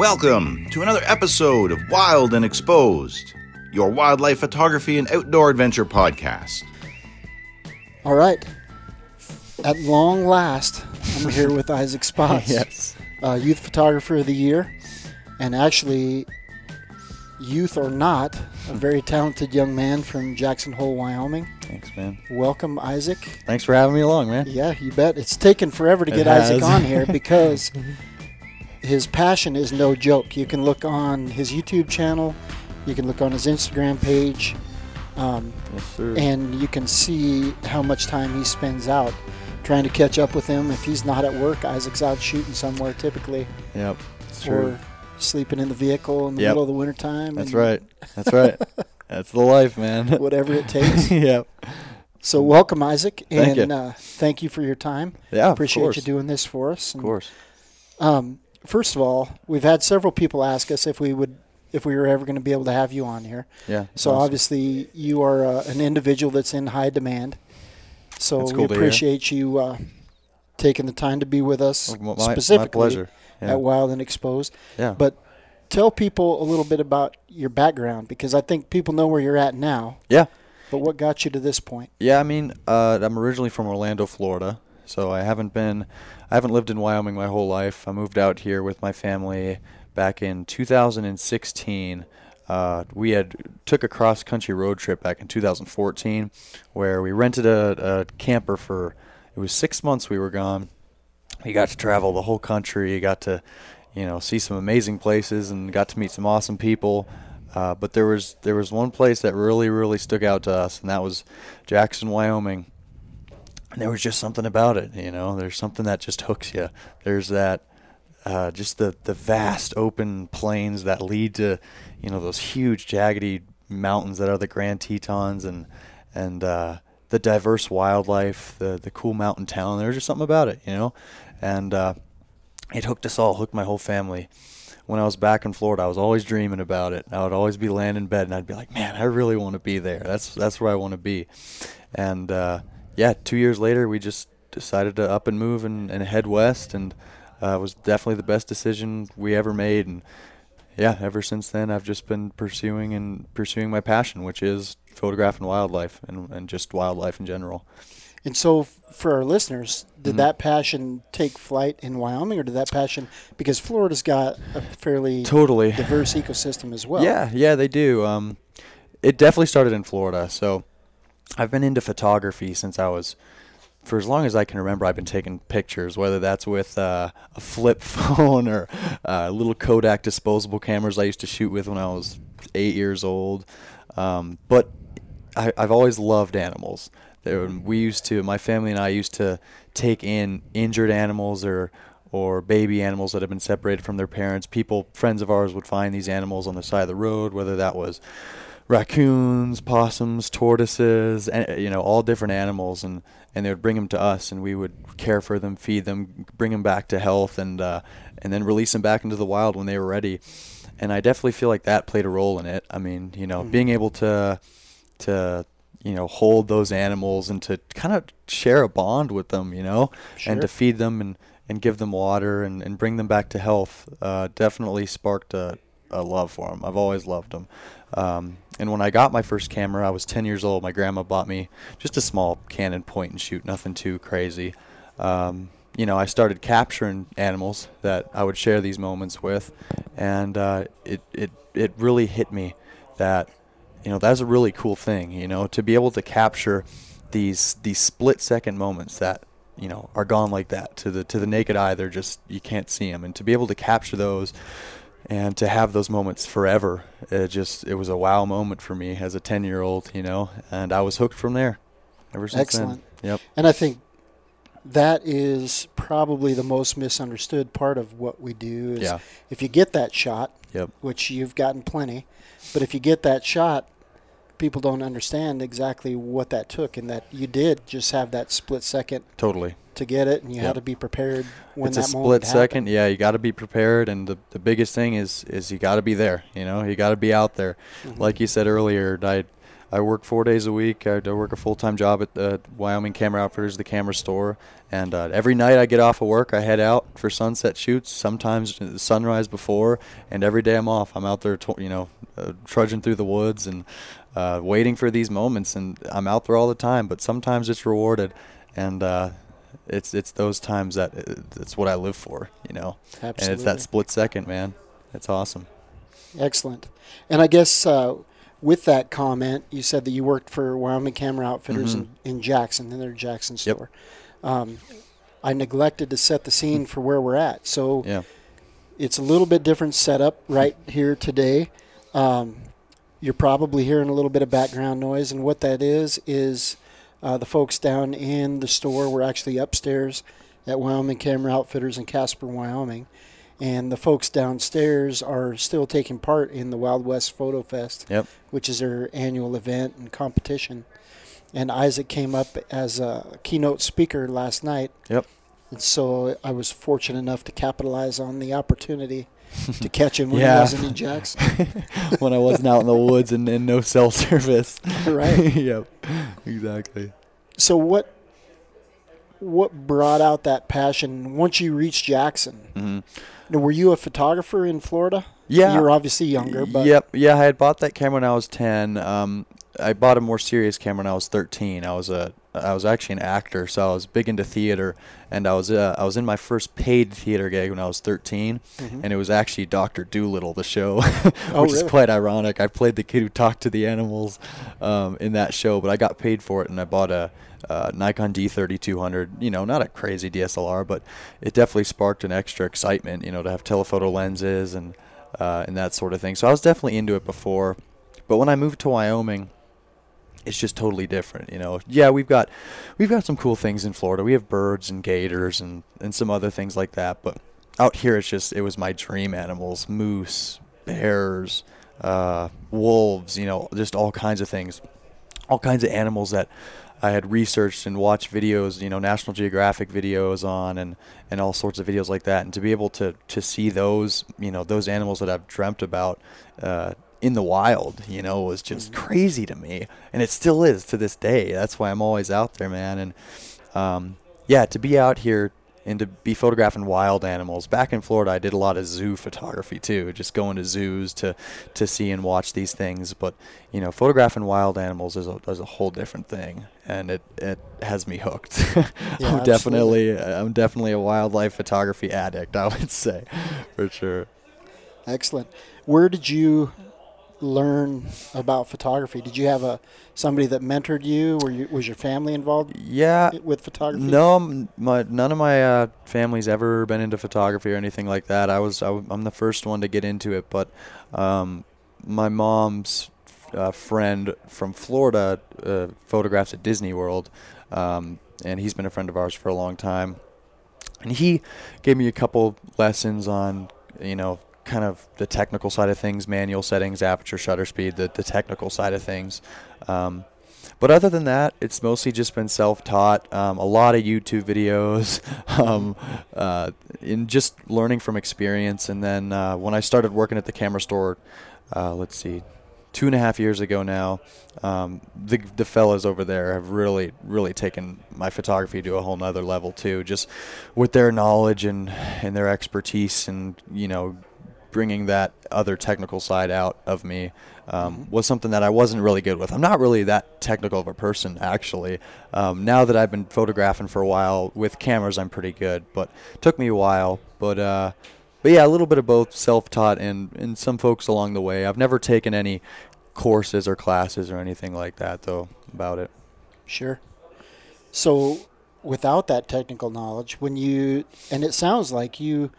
Welcome to another episode of Wild and Exposed, your wildlife photography and outdoor adventure podcast. All right. At long last, I'm here with Isaac Spotts, yes. uh, Youth Photographer of the Year, and actually, youth or not, a very talented young man from Jackson Hole, Wyoming. Thanks, man. Welcome, Isaac. Thanks for having me along, man. Yeah, you bet. It's taken forever to It get Isaac has. on here because his passion is no joke. You can look on his YouTube channel, you can look on his Instagram page, um, Yes, and you can see how much time he spends out trying to catch up with him. If he's not at work, Isaac's out shooting somewhere typically, yep, it's true. or sleeping in the vehicle in the Yep. middle of the wintertime. That's right. That's right. That's the life, man. Whatever it takes. yep. So, welcome, Isaac, Thank and you. Uh, thank you for your time. Yeah, Appreciate of course. you doing this for us. Of course. Um, first of all, we've had several people ask us if we would, if we were ever going to be able to have you on here. Yeah. So awesome. obviously, you are uh, an individual that's in high demand. So we cool hear. appreciate you uh, taking the time to be with us, my, my specifically pleasure. Yeah. at Wild and Exposed. yeah. But tell people a little bit about your background because I think people know where you're at now. Yeah. But what got you to this point? Yeah, I mean, uh, I'm originally from Orlando, Florida, so I haven't been, I haven't lived in Wyoming my whole life. I moved out here with my family back in 2016. Uh, we had took a cross country road trip back in 2014, where we rented a, a camper for, it was six months we were gone. We got to travel the whole country. You got to, you know, see some amazing places and got to meet some awesome people. Uh, but there was there was one place that really really stuck out to us, and that was Jackson, Wyoming. And there was just something about it, you know. There's something that just hooks you. There's that, uh, just the the vast open plains that lead to, you know, those huge jaggedy mountains that are the Grand Tetons, and and uh, the diverse wildlife, the the cool mountain town. There's just something about it, you know, and uh, it hooked us all, hooked my whole family. When I was back in Florida, I was always dreaming about it. I would always be laying in bed, and I'd be like, "Man, I really want to be there. That's that's where I want to be." And uh, yeah, two years later, we just decided to up and move and, and head west, and uh, it was definitely the best decision we ever made. And yeah, ever since then, I've just been pursuing and pursuing my passion, which is photographing wildlife and, and just wildlife in general. And so, for our listeners, did Mhm. that passion take flight in Wyoming, or did that passion because Florida's got a fairly Totally. diverse ecosystem as well? Yeah, yeah, they do. Um, it definitely started in Florida. So I've been into photography since I was, for as long as I can remember, I've been taking pictures, whether that's with uh, a flip phone or uh, little Kodak disposable cameras I used to shoot with when I was eight years old. Um, but I, I've always loved animals. There, we used to, my family and I used to take in injured animals or or baby animals that have been separated from their parents. People, friends of ours, would find these animals on the side of the road, whether that was raccoons, possums, tortoises, and, you know, all different animals, and and they would bring them to us, and we would care for them, feed them, bring them back to health, and uh, and then release them back into the wild when they were ready. And I definitely feel like that played a role in it. I mean, you know, Mhm. being able to to you know hold those animals and to kind of share a bond with them, you know, and to feed them and and give them water and, and bring them back to health uh, definitely sparked a, a love for them. I've always loved them. Um, and when I got my first camera, I was 10 years old. My grandma bought me just a small Canon point and shoot, nothing too crazy. Um, you know, I started capturing animals that I would share these moments with, and uh, it, it, it really hit me that, you know, that's a really cool thing, you know, to be able to capture these these split second moments that you know are gone like that to the to the naked eye they're just you can't see them and to be able to capture those and to have those moments forever it just it was a wow moment for me as a 10 year old you know and i was hooked from there ever since Excellent. then yep. And I think that is probably the most misunderstood part of what we do is yeah. if you get that shot, yep. which you've gotten plenty, but if you get that shot, people don't understand exactly what that took and that you did just have that split second totally to get it and you Yep. had to be prepared when it's that a moment split happened. second yeah you got to be prepared and the, the biggest thing is is you got to be there you know you got to be out there Mhm. like you said earlier i I work four days a week. I, work a full time job at the Wyoming Camera Outfitters, the camera store. And uh, every night I get off of work, I head out for sunset shoots. Sometimes sunrise before, and every day I'm off. I'm out there, you know, uh, trudging through the woods and uh, waiting for these moments. And I'm out there all the time. But sometimes it's rewarded, and uh, it's it's those times that it's what I live for, you know. Absolutely. And it's that split second, man. It's awesome. Excellent. And I guess uh, with that comment, you said that you worked for Wyoming Camera Outfitters Mhm. in, in Jackson, in their Jackson store. Yep. Um, I neglected to set the scene for where we're at. So Yeah. it's a little bit different setup right here today. Um, you're probably hearing a little bit of background noise, and what that is is uh, the folks down in the store. We're actually upstairs at Wyoming Camera Outfitters in Casper, Wyoming, and the folks downstairs are still taking part in the Wild West Photo Fest, Yep. which is their annual event and competition. And Isaac came up as a keynote speaker last night. Yep. And so I was fortunate enough to capitalize on the opportunity to catch him when Yeah. he wasn't in Jackson. when I wasn't out in the woods and, and no cell service. Right. yep. Exactly. So what what brought out that passion once you reached Jackson? hmm Now, were you a photographer in Florida? Yeah. You were obviously younger, but Yep. Yeah, I had bought that camera when I was 10. Um, I bought a more serious camera when I was 13. I was a I was actually an actor, so I was big into theater, and I was uh, I was in my first paid theater gig when I was 13, Mhm. and it was actually Doctor Dolittle, the show, Oh, which is quite ironic. I played the kid who talked to the animals um, in that show, but I got paid for it, and I bought a uh, Nikon D3200. You know, not a crazy DSLR, but it definitely sparked an extra excitement. You know, to have telephoto lenses and uh, and that sort of thing. So I was definitely into it before, but when I moved to Wyoming, it's just totally different. You know, yeah, we've got we've got some cool things in Florida. We have birds and gators and and some other things like that. But out here, it's just it was my dream animals: moose, bears, uh, wolves. You know, just all kinds of things, all kinds of animals that. I had researched and watched videos, you know, National Geographic videos on, and, and all sorts of videos like that, and to be able to, to see those, you know, those animals that I've dreamt about, uh, in the wild, you know, was just crazy to me, and it still is to this day. That's why I'm always out there, man. And um, yeah, to be out here and to be photographing wild animals. Back in Florida, I did a lot of zoo photography too, just going to zoos to to see and watch these things. But you know, photographing wild animals is a, is a whole different thing, and it it has me hooked. Yeah, I'm definitely I'm definitely a wildlife photography addict. I would say, for sure. excellent. Where did you learn about photography? Did you have a somebody that mentored you? Were you was your family involved Yeah, with photography? No, my none of my uh, family's ever been into photography or anything like that. I was I, am the first one to get into it, but um, my mom's uh, friend from Florida uh, photographs at Disney World, um, and he's been a friend of ours for a long time. And he gave me a couple lessons on, you know, kind of the technical side of things, manual settings, aperture, shutter speed, the, the technical side of things. Um, but other than that, it's mostly just been self-taught. Um, a lot of YouTube videos, um, uh, in just learning from experience. And then uh, when I started working at the camera store, uh, let's see, two and a half years ago now, um, the the fellas over there have really really taken my photography to a whole nother level too. Just with their knowledge and and their expertise, and you know, bringing that other technical side out of me um, was something that I wasn't really good with. I'm not really that technical of a person actually. Um, now that I've been photographing for a while with cameras, I'm pretty good, but took me a while. But uh, but yeah, a little bit of both self-taught and and some folks along the way. I've never taken any courses or classes or anything like that though about it. Sure. So, without that technical knowledge, when you and it sounds like you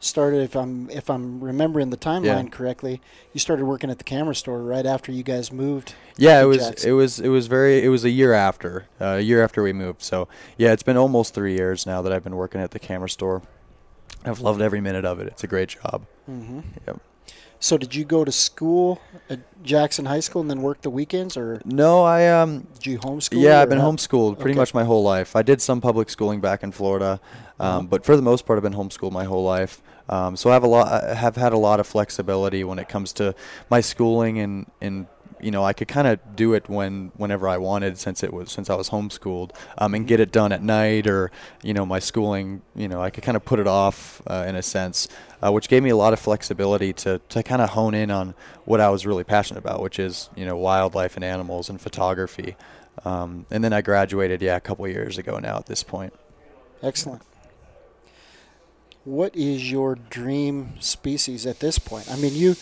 started, if I'm if I'm remembering the timeline correctly, you started working at the camera store right after you guys moved. Yeah, it was Jackson. it was it was very it was a year after uh, a year after we moved. So yeah, it's been almost three years now that I've been working at the camera store. I've loved every minute of it. It's a great job. hmm Yep. So, did you go to school at Jackson High School and then work the weekends, or No, I um did you homeschool? Yeah, I've been how- homeschooled pretty Okay. much my whole life. I did some public schooling back in Florida, um, Uh-huh. but for the most part, I've been homeschooled my whole life. Um, so I have a lot, I have had a lot of flexibility when it comes to my schooling and and you know, I could kind of do it when whenever I wanted since it was since I was homeschooled, um, and get it done at night or you know my schooling. You know, I could kind of put it off uh, in a sense, uh, which gave me a lot of flexibility to to kind of hone in on what I was really passionate about, which is you know wildlife and animals and photography. Um, and then I graduated, yeah, a couple years ago now. At this point, Excellent. What is your dream species at this point? I mean, you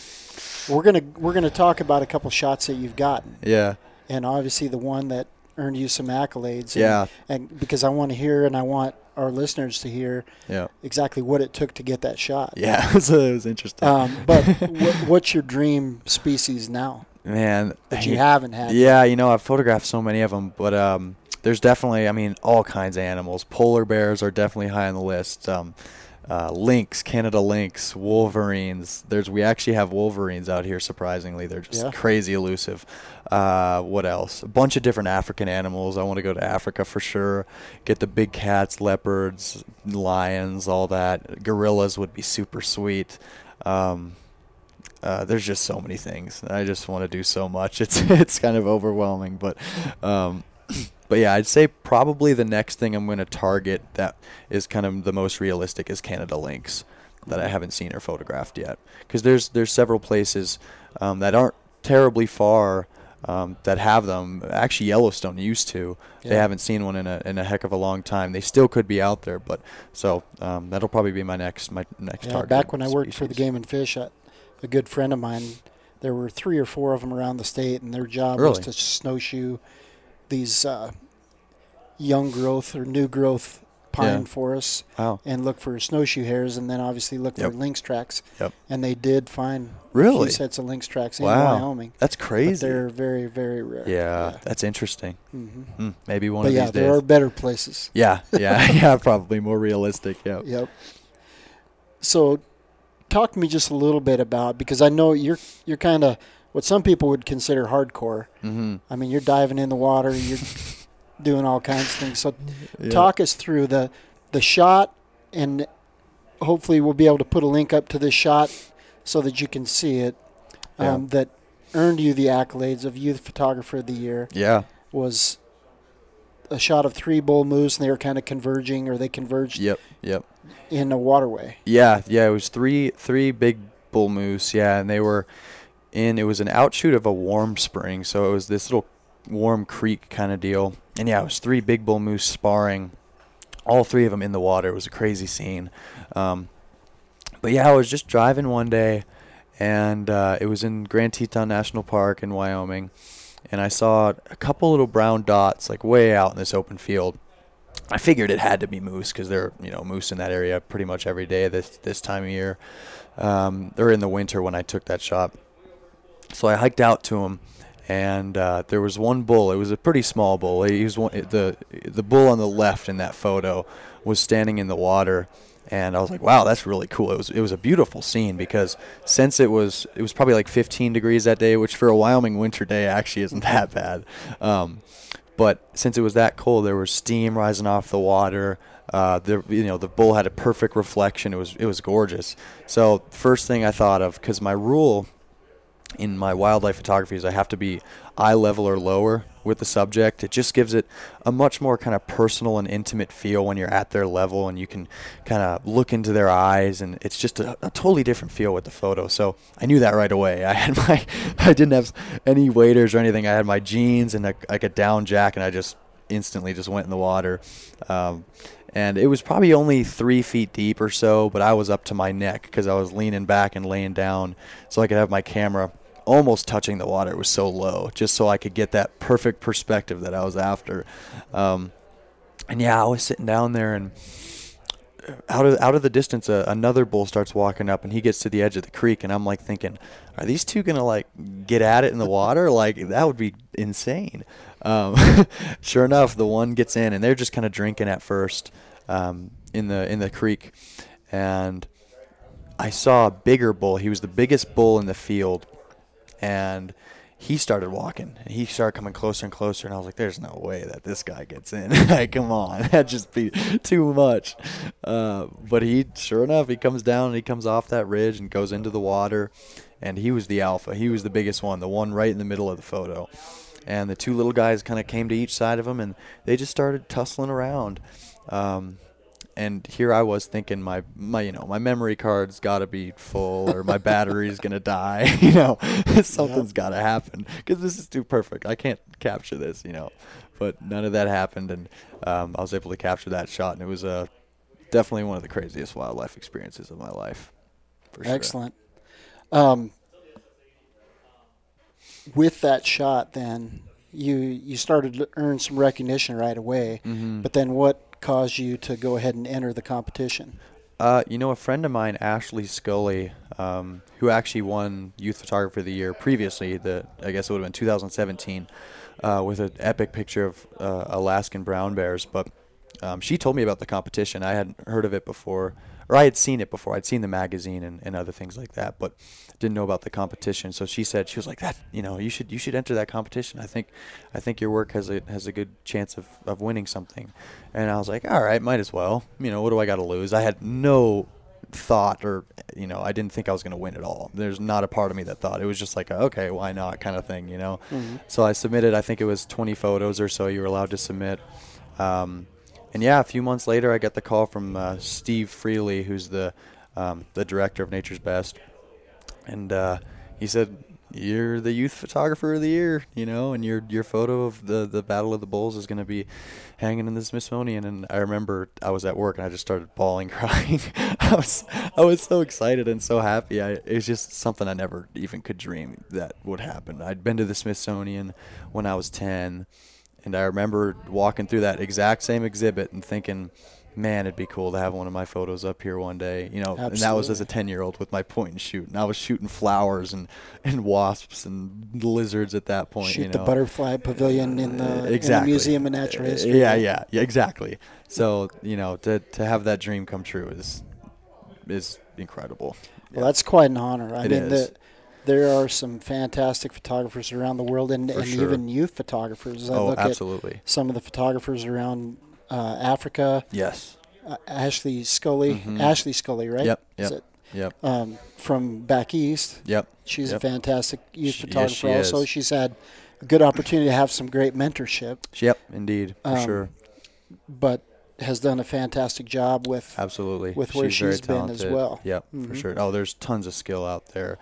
we're gonna we're gonna talk about a couple shots that you've gotten, yeah, and obviously the one that earned you some accolades. And, Yeah. and because I want to hear and I want our listeners to hear yeah, exactly what it took to get that shot. yeah. it, was, it was interesting. Um, but what, what's your dream species now Man, that you I- haven't had? Yeah, you know, I've photographed so many of them, but um, there's definitely, I mean, all kinds of animals. Polar bears are definitely high on the list. Um, uh, lynx, Canada lynx, wolverines. There's we actually have wolverines out here. Surprisingly, they're just Yeah. crazy elusive. Uh, what else? A bunch of different African animals. I want to go to Africa for sure. Get the big cats, leopards, lions, all that. Gorillas would be super sweet. Um, uh, there's just so many things. I just want to do so much. It's it's kind of overwhelming, but um, but yeah, I'd say probably the next thing I'm going to target that is kind of the most realistic is Canada lynx that I haven't seen or photographed yet. Because there's there's several places um, that aren't terribly far um, that have them. Actually, Yellowstone used to. They haven't seen one in a in a heck of a long time. They still could be out there, but so um, that'll probably be my next my next Yeah, target. back when I worked for the. Game and Fish, I, a good friend of mine, there were three or four of them around the state, and their job was to snowshoe these uh, young growth or new growth pine Yeah. forests Wow. and look for snowshoe hares, and then obviously look Yep. for lynx tracks. Yep. And they did find Really? sets of lynx tracks in Wow. Wyoming. That's But crazy. they're very, very rare. Yeah, that's interesting. hmm Hmm, maybe one But of yeah, these there are better places. Yeah, yeah, yeah. Probably more realistic. Yeah. Yep. So, talk to me just a little bit about because I know you're you're kind of what some people would consider hardcore. Mm-hmm. I mean, you're diving in the water, you're doing all kinds of things. So, Yeah. talk us through the the shot, and hopefully we'll be able to put a link up to this shot so that you can see it. Um, That earned you the accolades of Youth Photographer of the Year Yeah. was a shot of three bull moose, and they were kind of converging, or they converged Yep. Yep. in a waterway. Yeah. Yeah. It was three three big bull moose. Yeah, and they were in. It was an outshoot of a warm spring, so it was this little warm creek kind of deal. And yeah, it was three big bull moose sparring. All three of them in the water. It was a crazy scene. Um, but yeah, I was just driving one day, and uh, it was in Grand Teton National Park in Wyoming, and I saw a couple little brown dots like way out in this open field. I figured it had to be moose because there are you know moose in that area pretty much every day this this time of year, um, or in the winter when I took that shot. So I hiked out to him, and uh, there was one bull. It was a pretty small bull. He was one, the the bull on the left in that photo was standing in the water, and I was like, "Wow, that's really cool." It was it was a beautiful scene because since it was it was probably like 15 degrees that day, which for a Wyoming winter day actually isn't that bad. Um, but since it was that cold, there was steam rising off the water. Uh, the you know the bull had a perfect reflection. It was it was gorgeous. So first thing I thought of because my rule in my wildlife photography is I have to be eye level or lower with the subject. It just gives it a much more kind of personal and intimate feel when you're at their level and you can kind of look into their eyes and it's just a, a totally different feel with the photo. So I knew that right away. I had my I didn't have any waders or anything. I had my jeans and a, like a down jacket and I just instantly just went in the water. Um, and it was probably only three feet deep or so, but I was up to my neck because I was leaning back and laying down so I could have my camera almost touching the water. It was so low, just so I could get that perfect perspective that I was after. Um, and yeah, I was sitting down there, and out of out of the distance, uh, another bull starts walking up, and he gets to the edge of the creek, and I'm like thinking, are these two gonna like get at it in the water? Like that would be insane. Um, sure enough, the one gets in, and they're just kind of drinking at first um, in the in the creek, and I saw a bigger bull. He was the biggest bull in the field, and he started walking and he started coming closer and closer and I was like, there's no way that this guy gets in. like, come on, that'd just be too much. Uh, but he, sure enough, he comes down and he comes off that ridge and goes into the water and he was the alpha. He was the biggest one, the one right in the middle of the photo. And the two little guys kind of came to each side of him and they just started tussling around. Um, and here I was thinking my my you know my memory card's got to be full or my battery's gonna die. you know, something's Yep. got to happen because this is too perfect. I can't capture this. You know, but none of that happened, and um, I was able to capture that shot, and it was uh, definitely one of the craziest wildlife experiences of my life. For sure. Excellent. Um, with that shot, then you you started to earn some recognition right away. Mhm. But then, what caused you to go ahead and enter the competition? Uh, you know, a friend of mine, Ashleigh Scully, um, who actually won Youth Photographer of the Year previously, the I guess it would have been 2017, uh, with an epic picture of uh, Alaskan brown bears. But um, she told me about the competition. I hadn't heard of it before, or I had seen it before. I'd seen the magazine and, and other things like that, but didn't know about the competition. So she said she was like that. You know, you should you should enter that competition. I think I think your work has a has a good chance of, of winning something. And I was like, all right, might as well. You know, what do I got to lose? I had no thought or you know i didn't think i was going to win at all there's not a part of me that thought it was just like a, okay why not kind of thing you know so i submitted i think it was 20 photos or so you were allowed to submit um, and yeah a few months later i got the call from uh, steve Freligh who's the um, the director of nature's best. And uh, he said you're the youth photographer of the year you know and your your photo of the the battle of the bulls is going to be hanging in the smithsonian. And i remember i was at work and i just started bawling crying. I was i was so excited and so happy. I it was just something i never even could dream that would happen. I'd been to the smithsonian when i was 10 and i remember walking through that exact same exhibit and thinking man, it'd be cool to have one of my photos up here one day. You know, and that was as a 10 year old with my point and shoot. And I was shooting flowers and, and wasps and lizards at that point. Shoot you know. the butterfly pavilion in the, in the. Museum of Natural History. Yeah, yeah, yeah, exactly. So, you know, to, to have that dream come true is is incredible. Well, that's quite an honor. I It mean, is. The, there are some fantastic photographers around the world, and, and sure. even youth photographers. I oh, look absolutely. at some of the photographers around uh, Africa. Yes. Uh, Ashleigh Scully, Mhm. Ashleigh Scully, right? Yep, Is yep. it? Yep. Um, from back east. Yep. She's Yep. a fantastic youth She- yes, photographer. she also, is. she's had a good opportunity to have some great mentorship, Yep. Indeed. For Um, sure. but has done a fantastic job with. Absolutely. with where she's, she's been as well. Yep, for Mhm. sure. Oh, there's tons of skill out there.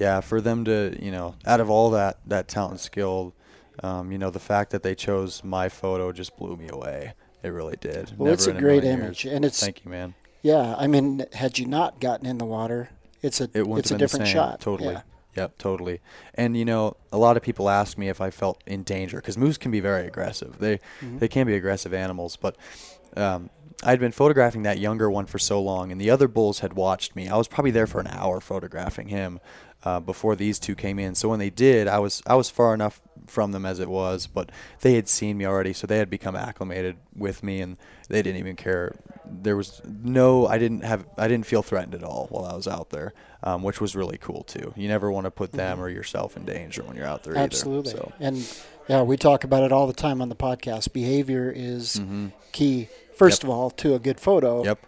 Yeah, for them to, you know, out of all that that talent and skill, um, you know, the fact that they chose my photo just blew me away. It really did. Well, it's a great million image, years. and it's- Thank you, man. Yeah, I mean, had you not gotten in the water, it's a It it's a different shot. Totally. Yeah. Yep, totally. And you know, a lot of people ask me if I felt in danger because moose can be very aggressive. They Mhm. they can be aggressive animals, but um, I'd been photographing that younger one for so long, and the other bulls had watched me. I was probably there for an hour photographing him uh, before these two came in. So when they did, I was I was far enough from them as it was, but they had seen me already, so they had become acclimated with me, and they didn't even care. There was no, I didn't have, I didn't feel threatened at all while I was out there, um, which was really cool too. You never want to put them or yourself in danger when you're out there. Mm-hmm. Absolutely. Either, so. And yeah, we talk about it all the time on the podcast. Behavior is Mhm. key, first Yep. of all, to a good photo. Yep.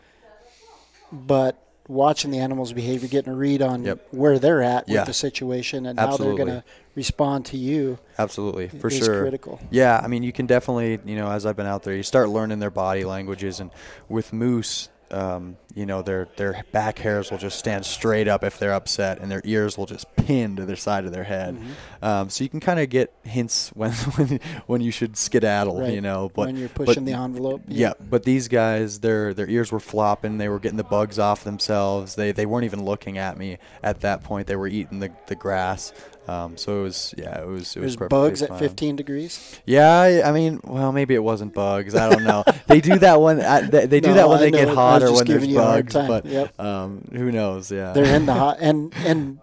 But watching the animal's behavior, getting a read on Yep. where they're at Yeah. with the situation and how they're going to respond to you Absolutely, for sure. critical. Yeah, I mean, you can definitely, you know, as I've been out there, you start learning their body languages, and with moose, um, you know, their their back hairs will just stand straight up if they're upset, and their ears will just pin to the side of their head. Mm-hmm. Um, so you can kind of get hints when when when you should skedaddle, Right. you know. But when you're but- pushing the envelope. yeah, but these guys, their their ears were flopping. They were getting the bugs off themselves. They they weren't even looking at me at that point. They were eating the, the grass. Um, so it was yeah, it was it was There's perfectly bugs at 15 degrees. Yeah, I, mean, well, maybe it wasn't bugs. I don't know. they do that when uh, they, they do No, that when I they get hot or when there's giving you a hard bugs. But Yep. um, who knows? Yeah. They're in the hot and and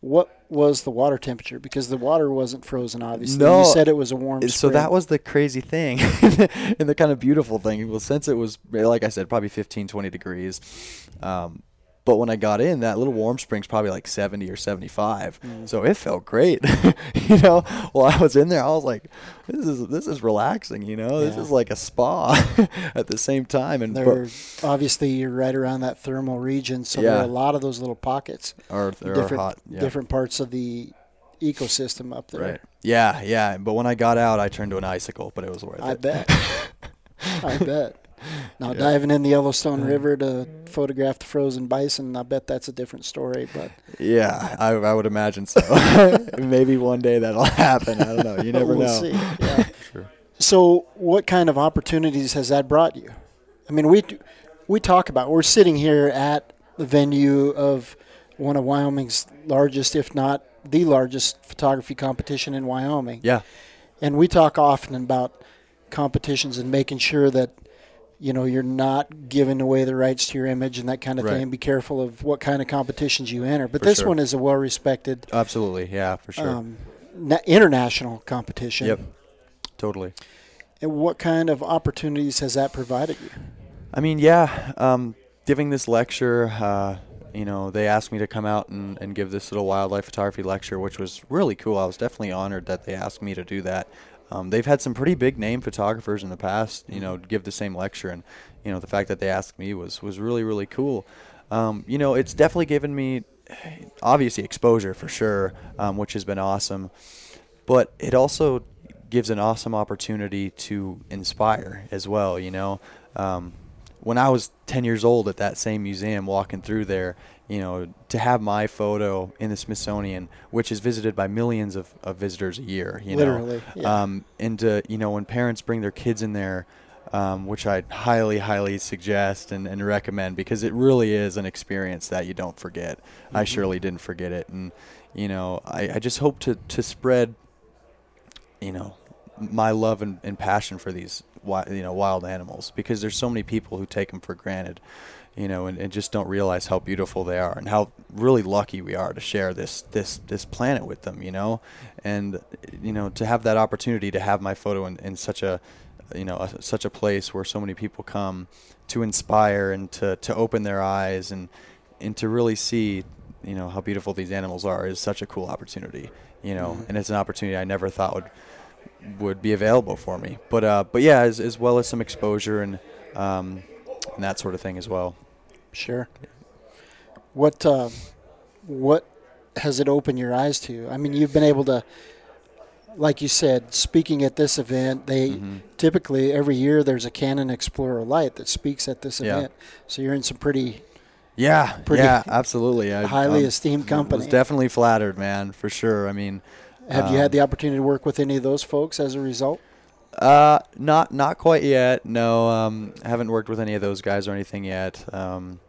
what was the water temperature? Because the water wasn't frozen, obviously. No. you said it was a warm. so spring. that was the crazy thing and the kind of beautiful thing well since it was like i said probably 15 20 degrees um, But when I got in, that little warm spring's probably like 70 or 75. Mm. So it felt great. you know, while I was in there, I was like, this is this is relaxing. You know, this is like a spa at the same time. And There, obviously, you're right around that thermal region, so there are a lot of those little pockets, are different hot, yeah. different parts of the ecosystem up there. Right. Yeah, yeah. But when I got out, I turned to an icicle, but it was worth I it. I bet. I bet. Now Yeah. diving in the Yellowstone River to photograph the frozen bison, I bet that's a different story. But Yeah, I, I would imagine so. Maybe one day that'll happen. I don't know. You never we'll know. see. Yeah. Sure. So, what kind of opportunities has that brought you? I mean, we we talk about we're sitting here at the venue of one of Wyoming's largest, if not the largest, photography competition in Wyoming, Yeah. and we talk often about competitions and making sure that you know you're not giving away the rights to your image and that kind of Right. thing. Be careful of what kind of competitions you enter. But For this sure. one is a well-respected Absolutely. Yeah, for sure. um, na- international competition. Yep. Totally. And what kind of opportunities has that provided you? I mean, yeah, um, giving this lecture, uh, you know, they asked me to come out and, and give this little wildlife photography lecture, which was really cool. I was definitely honored that they asked me to do that. Um, they've had some pretty big name photographers in the past, you know, give the same lecture, and you know, the fact that they asked me was was really really cool. Um, you know, it's definitely given me obviously exposure for sure, um, which has been awesome, but it also gives an awesome opportunity to inspire as well. You know, um, when I was 10 years old at that same museum, walking through there, you know, to have my photo in the Smithsonian, which is visited by millions of, of visitors a year, you Literally, know, yeah. um, and to, you know, when parents bring their kids in there. Um, which I highly, highly suggest and, and recommend because it really is an experience that you don't forget. I surely didn't forget it, and you know, I, I just hope to to spread you know my love and, and passion for these you know wild animals because there's so many people who take them for granted you know and, and just don't realize how beautiful they are and how really lucky we are to share this this this planet with them you know? And you know to have that opportunity to have my photo in, in such a you know a, such a place where so many people come to inspire and to, to open their eyes and and to really see you know how beautiful these animals are is such a cool opportunity you know? Mm-hmm. and it's an opportunity I never thought would would be available for me. But uh but yeah as, as well as some exposure and um and that sort of thing as well Sure. What uh, what has it opened your eyes to? I mean, you've been able to, like you said, speaking at this event. They Mm-hmm. typically every year there's a Canon Explorer Light that speaks at this Yeah. event. So you're in some pretty yeah Pretty yeah absolutely I, highly um, esteemed was company. definitely flattered man for sure I mean Have you had um, the opportunity to work with any of those folks as a result? Uh, not not quite yet. No, um, I haven't worked with any of those guys or anything yet. Um,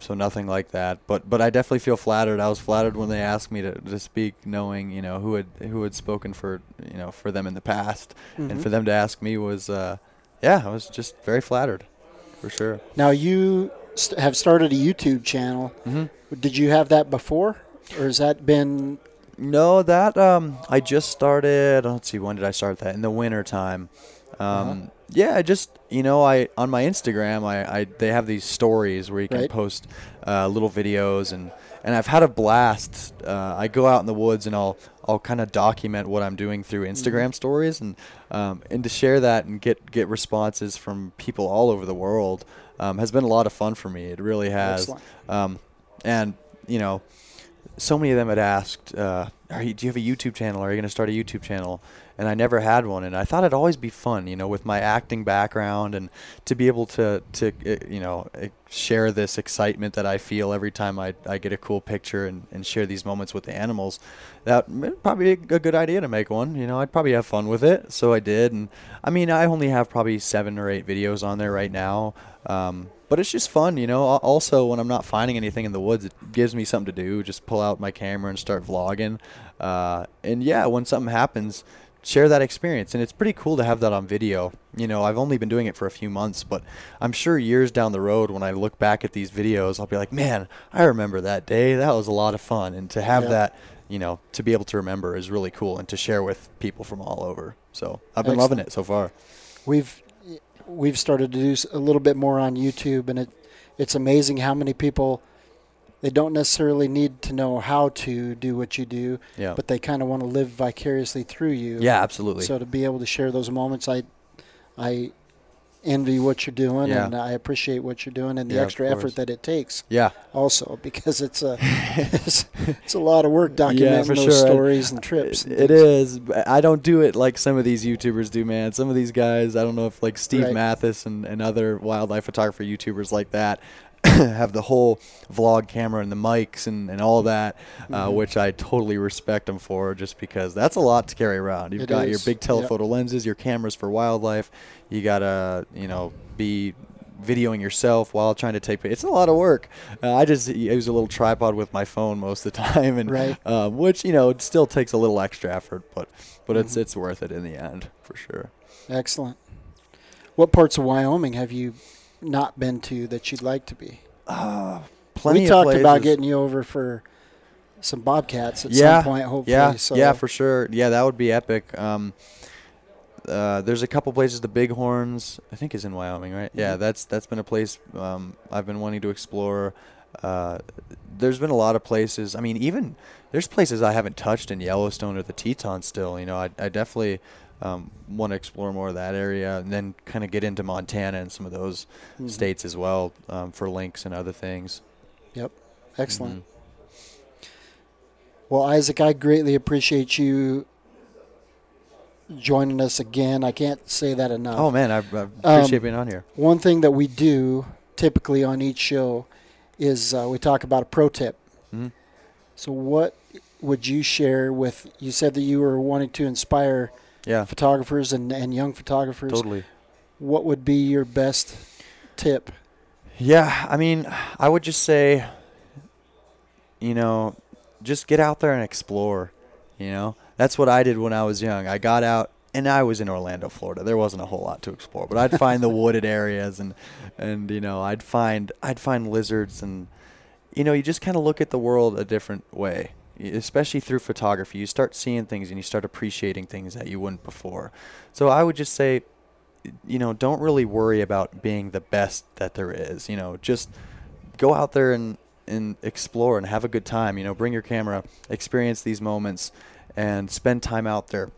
so nothing like that. But but I definitely feel flattered. I was flattered when they asked me to, to speak, knowing you know who had who had spoken for you know for them in the past, Mhm. and for them to ask me was, uh, yeah, I was just very flattered, for sure. Now you st- have started a YouTube channel. hmm Did you have that before, or has that been? No, that um, I just started. Let's see, when did I start that? In the winter time. Um, Uh-huh. Yeah, I just you know, I on my Instagram, I, I they have these stories where you can Right. post uh, little videos and and I've had a blast. Uh, I go out in the woods and I'll I'll kind of document what I'm doing through Mm-hmm. Instagram stories and um, and to share that and get get responses from people all over the world um, has been a lot of fun for me. It really has. Um, and you know, so many of them had asked, uh, Are you, "Do you have a YouTube channel? Are you going to start a YouTube channel?" And I never had one, and I thought it'd always be fun, you know, with my acting background, and to be able to to uh, you know uh, share this excitement that I feel every time I, I get a cool picture and, and share these moments with the animals. That probably be a good idea to make one. You know, I'd probably have fun with it, so I did. And I mean, I only have probably seven or eight videos on there right now. Um, but it's just fun, you know. Also, when I'm not finding anything in the woods, it gives me something to do. Just pull out my camera and start vlogging. Uh, and yeah, when something happens, share that experience. And it's pretty cool to have that on video. You know, I've only been doing it for a few months, but I'm sure years down the road, when I look back at these videos, I'll be like, man, I remember that day. That was a lot of fun. And to have Yeah. that, you know, to be able to remember is really cool and to share with people from all over. So I've been loving it so far. We've we've started to do a little bit more on YouTube, and it it's amazing how many people they don't necessarily need to know how to do what you do, Yeah. but they kind of want to live vicariously through you. Yeah, absolutely. So to be able to share those moments, I, I envy what you're doing, Yeah. and I appreciate what you're doing, and the Yeah, extra effort that it takes. yeah. Also, because it's a, it's, it's a lot of work documenting for those sure. stories and trips. and It is. I don't do it like some of these YouTubers do, man. Some of these guys, I don't know if like Steve Right. Mattheis and, and other wildlife photographer YouTubers like that have the whole vlog camera and the mics and, and all that, uh, Mhm. which I totally respect them for just because that's a lot to carry around. You've It got your is. big Yep. telephoto lenses, your cameras for wildlife. You got to, you know, be videoing yourself while trying to take it's a lot of work uh, i just use a little tripod with my phone most of the time and Right. um, which you know it still takes a little extra effort but but it's Mhm. it's worth it in the end for sure Excellent. What parts of Wyoming have you not been to that you'd like to be? uh, plenty we talked about getting you over for some bobcats at yeah, some point, hopefully. yeah so yeah for sure yeah that would be epic um uh, there's a couple places. The Bighorns, I think, is in Wyoming, right? Yeah, Mhm. that's that's been a place um, I've been wanting to explore. Uh, there's been a lot of places. I mean, even there's places I haven't touched in Yellowstone or the Teton still. You know, I, I definitely um, want to explore more of that area, and then kind of get into Montana and some of those Mhm. states as well um, for lynx and other things. Yep. Excellent. Mhm. Well, Isaac, I greatly appreciate you joining us again. I can't say that enough. Oh man, I, I Um, appreciate being on here. One thing that we do typically on each show is uh, we talk about a pro tip. Mhm. So, what would you share with? You said that you were wanting to inspire Yeah, photographers and, and young photographers. totally. What would be your best tip? Yeah, I mean, I would just say, you know, just get out there and explore. You know, that's what I did when I was young. I got out, and I was in Orlando, Florida. There wasn't a whole lot to explore, but I'd find the wooded areas, and and you know, I'd find I'd find lizards, and you know, you just kind of look at the world a different way. Especially through photography, you start seeing things and you start appreciating things that you wouldn't before. So I would just say, you know, don't really worry about being the best that there is. You know, just go out there and and explore and have a good time. You know, bring your camera, experience these moments, and spend time out there.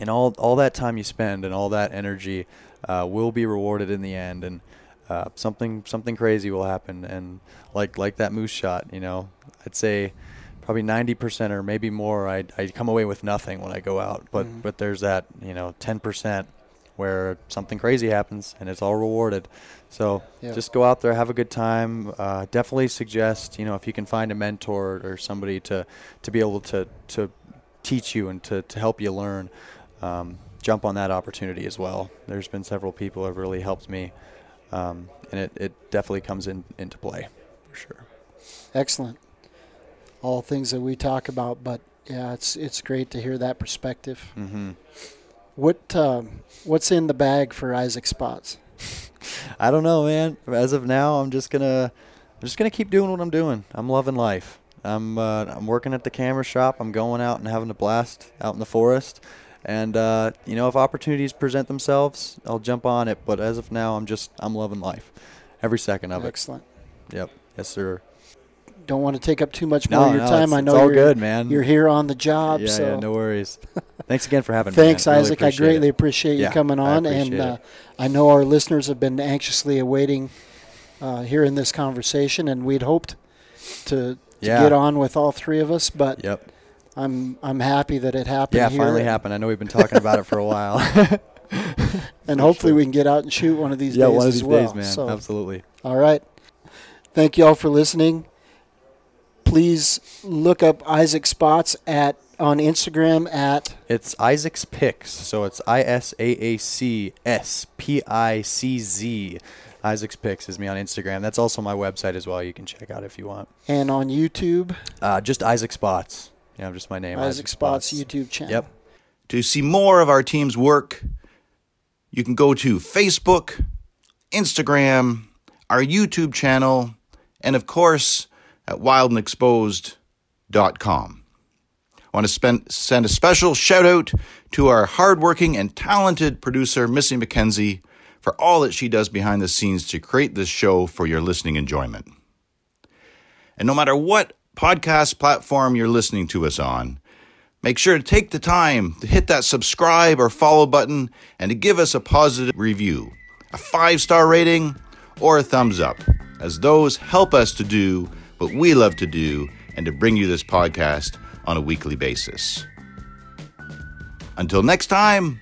And all all that time you spend and all that energy uh, will be rewarded in the end. And uh, something something crazy will happen. And like like that moose shot, you know, I'd say probably 90% or maybe more I I come away with nothing when I go out but Mhm. but there's that you know 10% where something crazy happens and it's all rewarded so Yeah. just go out there have a good time uh, definitely suggest you know if you can find a mentor or somebody to to be able to to teach you and to, to help you learn um, jump on that opportunity as well there's been several people who have really helped me um, and it, it definitely comes in into play for sure Excellent. All things that we talk about, but yeah, it's it's great to hear that perspective. hmm What um, what's in the bag for Isaac Spotts? I don't know, man. As of now, I'm just gonna, I'm just gonna keep doing what I'm doing. I'm loving life. I'm, uh, I'm working at the camera shop. I'm going out and having a blast out in the forest. And uh, you know, if opportunities present themselves, I'll jump on it. But as of now, I'm just, I'm loving life, every second of Excellent. it. Excellent. Yep. Yes, sir. Don't want to take up too much No, more of your no, time. it's, I it's know all you're good, man. you're here on the job. yeah, so yeah, no worries. Thanks again for having me. Thanks, Really Isaac. I greatly it. appreciate you Yeah, coming I on, and appreciate uh. I know our listeners have been anxiously awaiting uh, hearing this conversation, and we'd hoped to, to Yeah. get on with all three of us, but Yep. I'm I'm happy that it happened. Yeah, here, finally happened. I know we've been talking about it for a while. and hopefully we can get out and shoot one of these yeah, days one of these well. days, man. So, Absolutely. all right. Thank you all for listening. Please look up Isaac Spotts at on Instagram at It's Isaac's Picks, so it's I S A A C S P I C Z. Isaac's Picks is me on Instagram. That's also my website as well. You can check out if you want. and on YouTube, Uh, just Isaac Spotts. Yeah, just my name. Isaac, Spotts, YouTube channel. Yep. To see more of our team's work, you can go to Facebook, Instagram, our YouTube channel, and of course at wildandexposed.com. I want to spend, send a special shout out to our hardworking and talented producer, Missy McKenzie, for all that she does behind the scenes to create this show for your listening enjoyment. And no matter what podcast platform you're listening to us on, make sure to take the time to hit that subscribe or follow button and to give us a positive review, a five star rating, or a thumbs up, as those help us to do what we love to do and to bring you this podcast on a weekly basis. Until next time,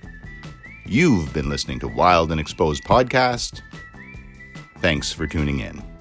you've been listening to Wild and Exposed Podcast. Thanks for tuning in.